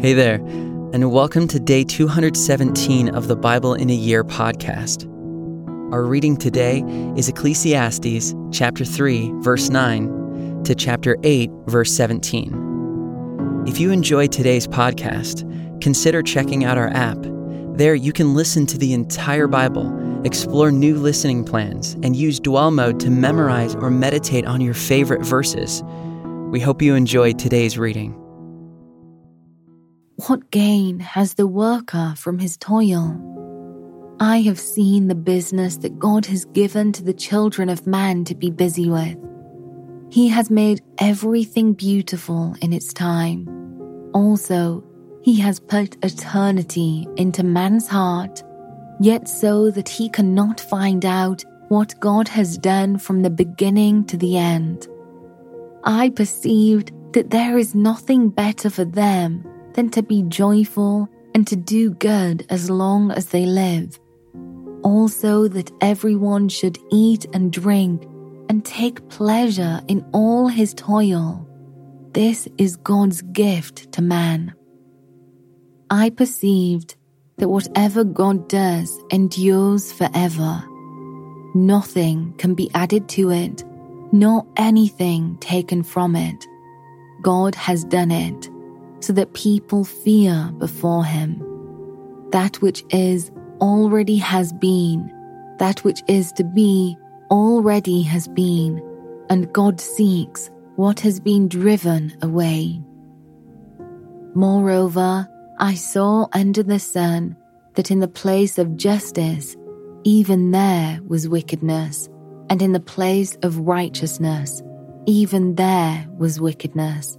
Hey there, and welcome to day 217 of the Bible in a Year podcast. Our reading today is Ecclesiastes chapter 3, verse 9 to chapter 8, verse 17. If you enjoyed today's podcast, consider checking out our app. There, you can listen to the entire Bible, explore new listening plans, and use dwell mode to memorize or meditate on your favorite verses. We hope you enjoyed today's reading. What gain has the worker from his toil? I have seen the business that God has given to the children of man to be busy with. He has made everything beautiful in its time. Also, He has put eternity into man's heart, yet so that he cannot find out what God has done from the beginning to the end. I perceived that there is nothing better for them than to be joyful and to do good as long as they live. Also, that everyone should eat and drink and take pleasure in all his toil. This is God's gift to man. I perceived that whatever God does endures forever. Nothing can be added to it, nor anything taken from it. God has done it so that people fear before him. That which is already has been, that which is to be already has been, and God seeks what has been driven away. Moreover, I saw under the sun that in the place of justice, even there was wickedness, and in the place of righteousness, even there was wickedness.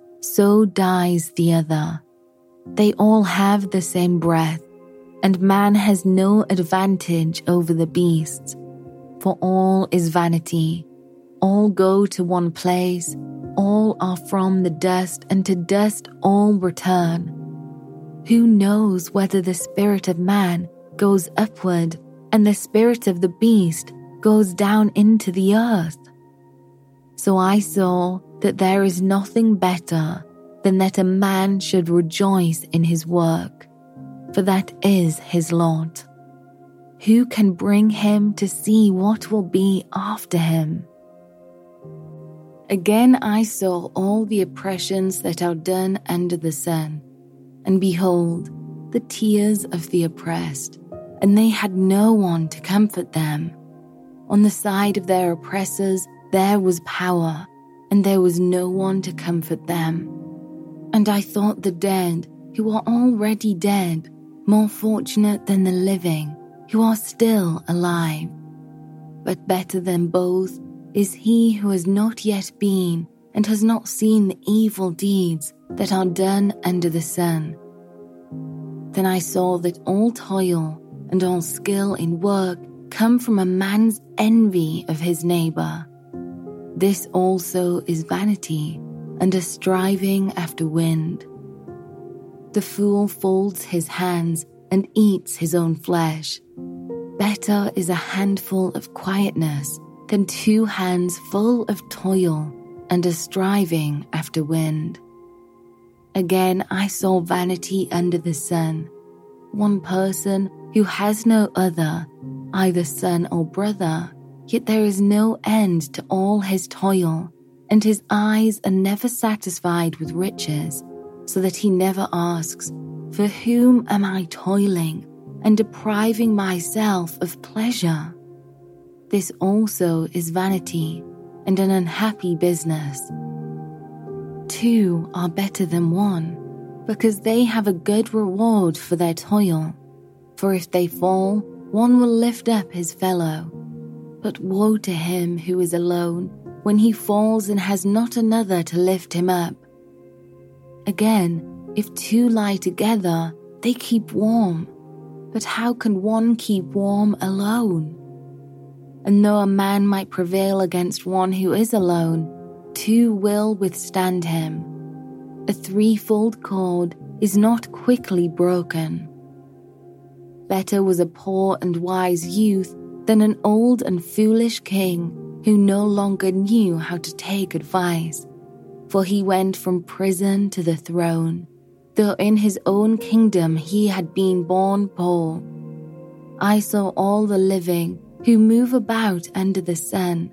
so dies the other. They all have the same breath, and man has no advantage over the beasts. For all is vanity. All go to one place, all are from the dust, and to dust all return. Who knows whether the spirit of man goes upward and the spirit of the beast goes down into the earth? So I saw that there is nothing better than that a man should rejoice in his work, for that is his lot. Who can bring him to see what will be after him? Again I saw all the oppressions that are done under the sun, and behold, the tears of the oppressed, and they had no one to comfort them. On the side of their oppressors there was power, and there was no one to comfort them. And I thought the dead, who are already dead, more fortunate than the living, who are still alive. But better than both is he who has not yet been and has not seen the evil deeds that are done under the sun. Then I saw that all toil and all skill in work come from a man's envy of his neighbor. This also is vanity and a striving after wind. The fool folds his hands and eats his own flesh. Better is a handful of quietness than two hands full of toil and a striving after wind. Again, I saw vanity under the sun. One person who has no other, either son or brother, Yet there is no end to all his toil, and his eyes are never satisfied with riches, so that he never asks, For whom am I toiling and depriving myself of pleasure? This also is vanity and an unhappy business. Two are better than one, because they have a good reward for their toil. For if they fall, one will lift up his fellow but woe to him who is alone when he falls and has not another to lift him up. Again, If two lie together, they keep warm. But how can one keep warm alone? And though a man might prevail against one who is alone, two will withstand him. A threefold cord is not quickly broken. Better was a poor and wise youth than an old and foolish king who no longer knew how to take advice, for he went from prison to the throne, though in his own kingdom he had been born poor. I saw all the living who move about under the sun,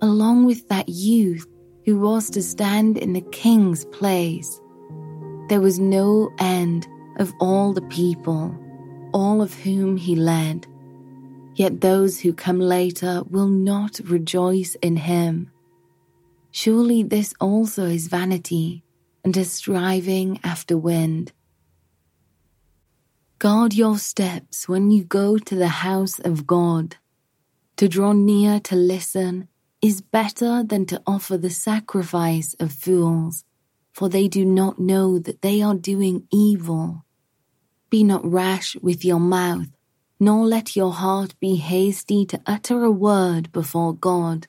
along with that youth who was to stand in the king's place. There was no end of all the people, all of whom he led. Yet those who come later will not rejoice in him. Surely this also is vanity and a striving after wind. Guard your steps when you go to the house of God. To draw near to listen is better than to offer the sacrifice of fools for they do not know that they are doing evil. Be not rash with your mouth, nor let your heart be hasty to utter a word before God,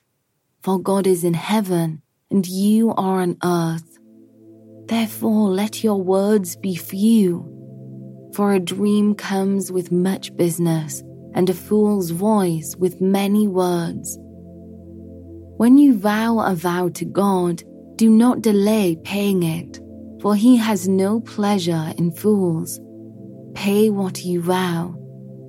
for God is in heaven, and you are on earth. Therefore let your words be few, for a dream comes with much business, and a fool's voice with many words. When you vow a vow to God, do not delay paying it, for he has no pleasure in fools. Pay what you vow.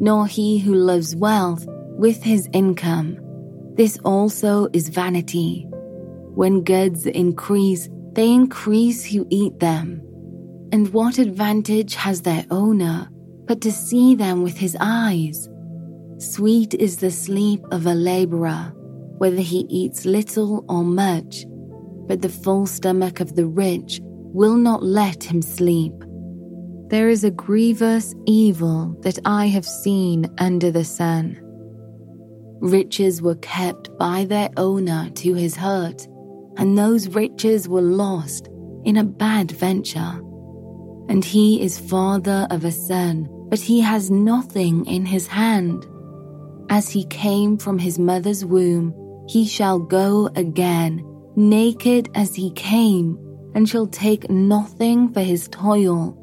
nor he who loves wealth with his income. This also is vanity. When goods increase, they increase who eat them. And what advantage has their owner but to see them with his eyes? Sweet is the sleep of a laborer, whether he eats little or much, but the full stomach of the rich will not let him sleep. There is a grievous evil that I have seen under the sun. Riches were kept by their owner to his hurt, and those riches were lost in a bad venture. And he is father of a son, but he has nothing in his hand. As he came from his mother's womb, he shall go again, naked as he came, and shall take nothing for his toil,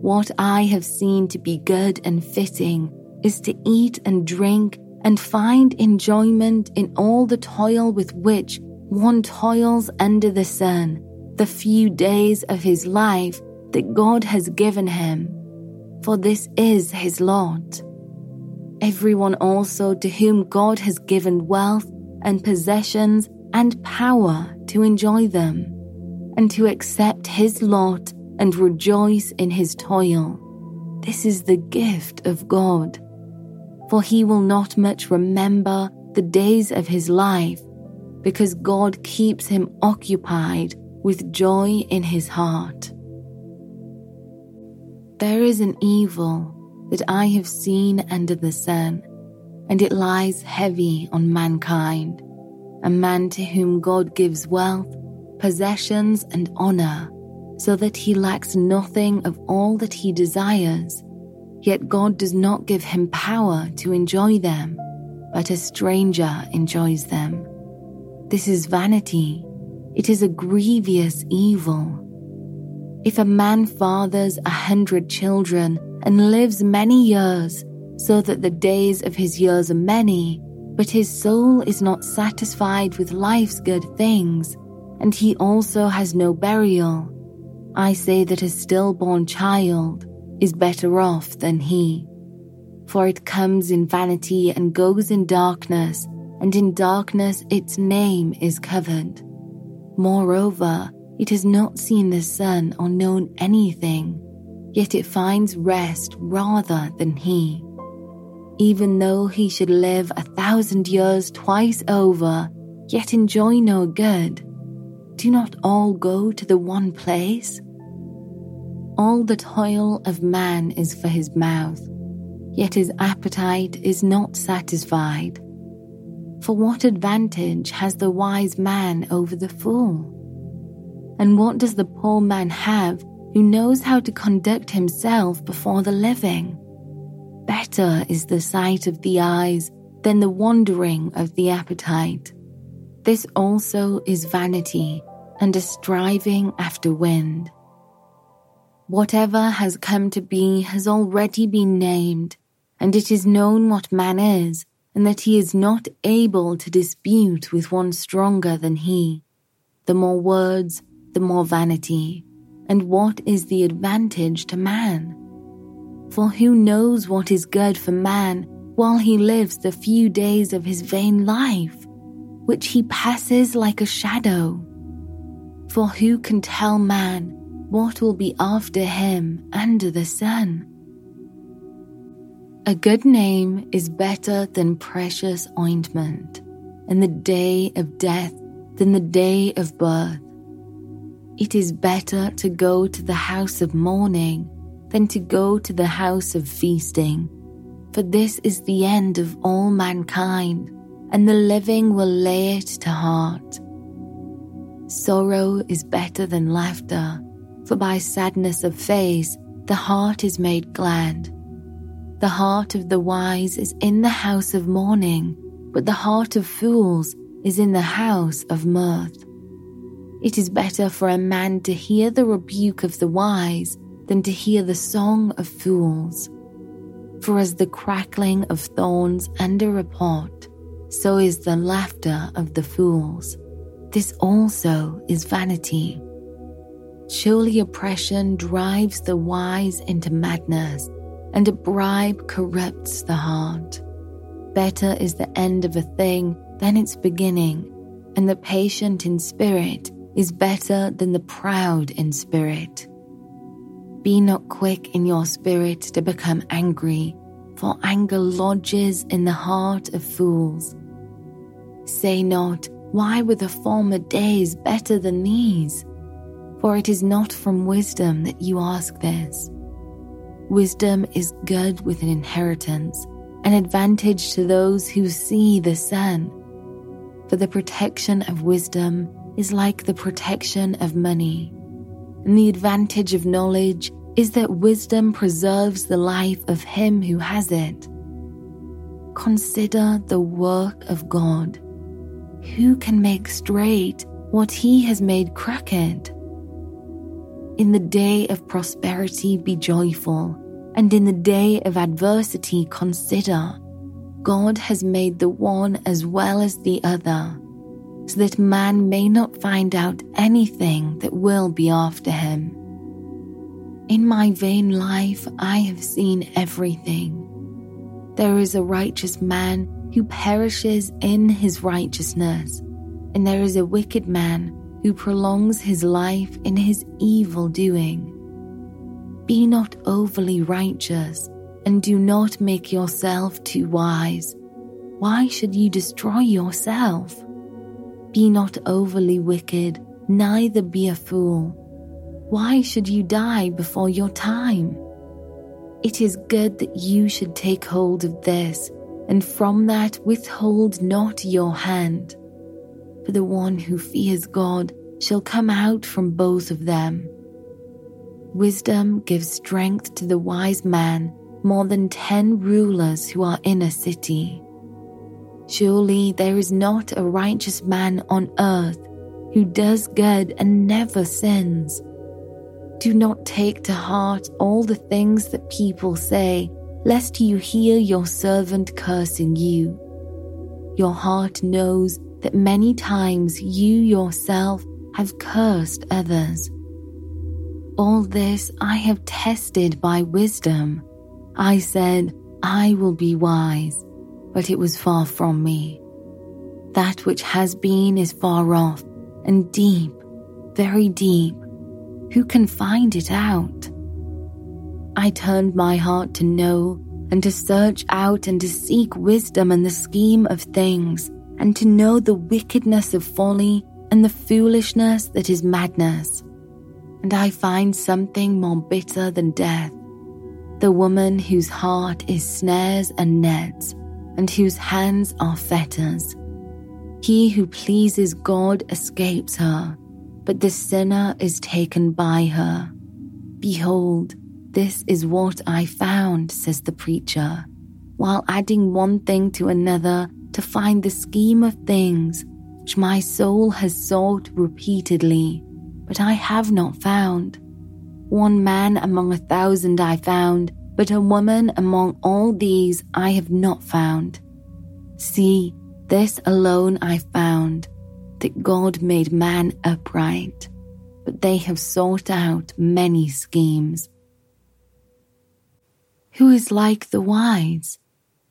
what I have seen to be good and fitting is to eat and drink and find enjoyment in all the toil with which one toils under the sun, the few days of his life that God has given him. For this is his lot everyone also to whom God has given wealth and possessions and power to enjoy them, and to accept his lot and rejoice in his toil. This is the gift of God. For he will not much remember the days of his life, because God keeps him occupied with joy in his heart. There is an evil that I have seen under the sun, and it lies heavy on mankind, a man to whom God gives wealth, possessions, and honor, so that he lacks nothing of all that he desires. Yet God does not give him power to enjoy them, but a stranger enjoys them. This is vanity. It is a grievous evil. If a man fathers a hundred children and lives many years, so that the days of his years are many, but his soul is not satisfied with life's good things, and he also has no burial, I say that a stillborn child is better off than he. For it comes in vanity and goes in darkness, and in darkness its name is covered. Moreover, it has not seen the sun or known anything, yet it finds rest rather than he. Even though he should live a thousand years twice over, yet enjoy no good, do not all go to the one place? All the toil of man is for his mouth, yet his appetite is not satisfied. For what advantage has the wise man over the fool? And what does the poor man have who knows how to conduct himself before the living? Better is the sight of the eyes than the wandering of the appetite. This also is vanity and a striving after wind. Whatever has come to be has already been named, and it is known what man is, and that he is not able to dispute with one stronger than he. The more words, the more vanity. And what is the advantage to man? For who knows what is good for man while he lives the few days of his vain life, which he passes like a shadow? For who can tell man what will be after him under the sun? A good name is better than precious ointment, and the day of death than the day of birth. It is better to go to the house of mourning than to go to the house of feasting, for this is the end of all mankind, and the living will lay it to heart. Sorrow is better than laughter, for by sadness of face the heart is made glad. The heart of the wise is in the house of mourning, but the heart of fools is in the house of mirth. It is better for a man to hear the rebuke of the wise than to hear the song of fools. For as the crackling of thorns under a pot, so is the laughter of the fools. This also is vanity. Surely oppression drives the wise into madness, and a bribe corrupts the heart. Better is the end of a thing than its beginning, and the patient in spirit is better than the proud in spirit. Be not quick in your spirit to become angry, for anger lodges in the heart of fools. Say not, Why were the former days better than these? For it is not from wisdom that you ask this. Wisdom is good with an inheritance, an advantage to those who see the sun. For the protection of wisdom is like the protection of money. And the advantage of knowledge is that wisdom preserves the life of him who has it. Consider the work of God. Who can make straight what he has made crooked? In the day of prosperity, be joyful, and in the day of adversity, consider God has made the one as well as the other so that man may not find out anything that will be after him. In my vain life, I have seen everything. There is a righteous man who perishes in his righteousness, and there is a wicked man who prolongs his life in his evil doing. Be not overly righteous, and do not make yourself too wise. Why should you destroy yourself? Be not overly wicked, neither be a fool. Why should you die before your time? It is good that you should take hold of this, and from that withhold not your hand. For the one who fears God shall come out from both of them. Wisdom gives strength to the wise man more than ten rulers who are in a city. Surely there is not a righteous man on earth who does good and never sins. Do not take to heart all the things that people say, lest you hear your servant cursing you. Your heart knows that many times you yourself have cursed others. All this I have tested by wisdom. I said, I will be wise, but it was far from me. That which has been is far off and deep, very deep. Who can find it out? I turned my heart to know and to search out and to seek wisdom and the scheme of things, and to know the wickedness of folly and the foolishness that is madness. And I find something more bitter than death the woman whose heart is snares and nets, and whose hands are fetters. He who pleases God escapes her, but the sinner is taken by her. Behold, this is what I found, says the preacher, while adding one thing to another to find the scheme of things which my soul has sought repeatedly, but I have not found. One man among a thousand I found, but a woman among all these I have not found. See, this alone I found, that God made man upright, but they have sought out many schemes. Who is like the wise,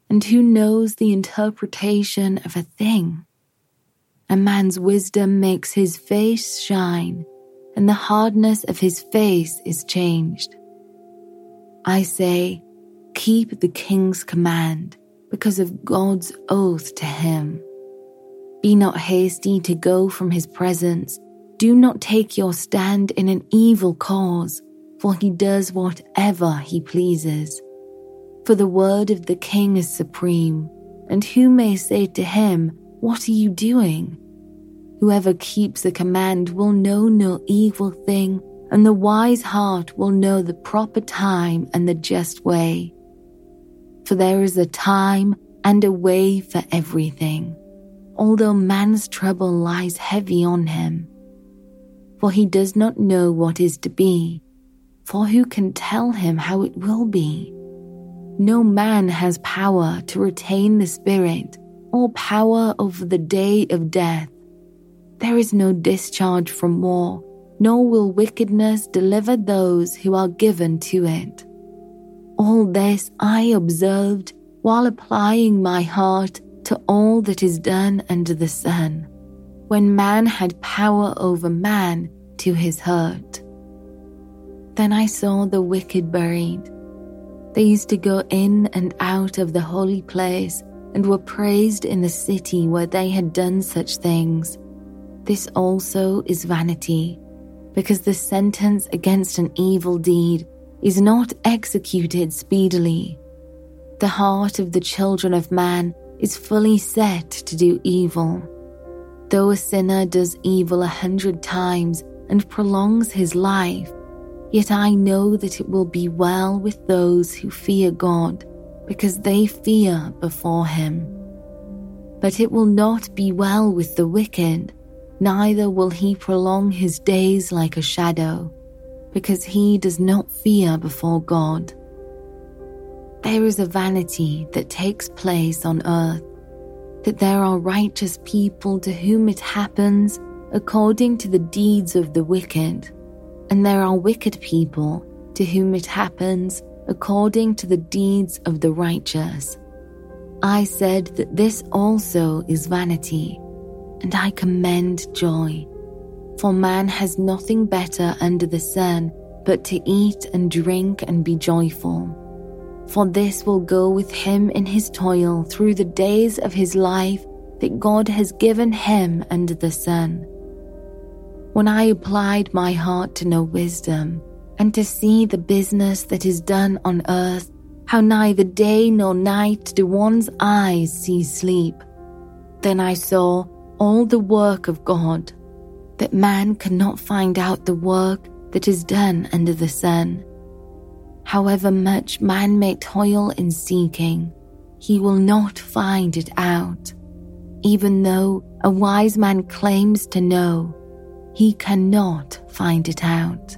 and who knows the interpretation of a thing? A man's wisdom makes his face shine, and the hardness of his face is changed. I say, keep the king's command because of God's oath to him. Be not hasty to go from his presence. Do not take your stand in an evil cause, for he does whatever he pleases. For the word of the king is supreme, and who may say to him, What are you doing? Whoever keeps the command will know no evil thing, and the wise heart will know the proper time and the just way. For there is a time and a way for everything, although man's trouble lies heavy on him. For he does not know what is to be, for who can tell him how it will be? No man has power to retain the spirit or power over the day of death there is no discharge from war, nor will wickedness deliver those who are given to it. All this I observed while applying my heart to all that is done under the sun, when man had power over man to his hurt. Then I saw the wicked buried. They used to go in and out of the holy place and were praised in the city where they had done such things. This also is vanity, because the sentence against an evil deed is not executed speedily. The heart of the children of man is fully set to do evil. Though a sinner does evil a hundred times and prolongs his life, yet I know that it will be well with those who fear God, because they fear before him. But it will not be well with the wicked neither will he prolong his days like a shadow, because he does not fear before God. There is a vanity that takes place on earth, that there are righteous people to whom it happens according to the deeds of the wicked, and there are wicked people to whom it happens according to the deeds of the righteous. I said that this also is vanity and I commend joy. For man has nothing better under the sun but to eat and drink and be joyful. For this will go with him in his toil through the days of his life that God has given him under the sun. When I applied my heart to know wisdom, and to see the business that is done on earth, how neither day nor night do one's eyes see sleep. Then I saw all the work of God, that man cannot find out the work that is done under the sun. However much man may toil in seeking, he will not find it out. Even though a wise man claims to know, he cannot find it out.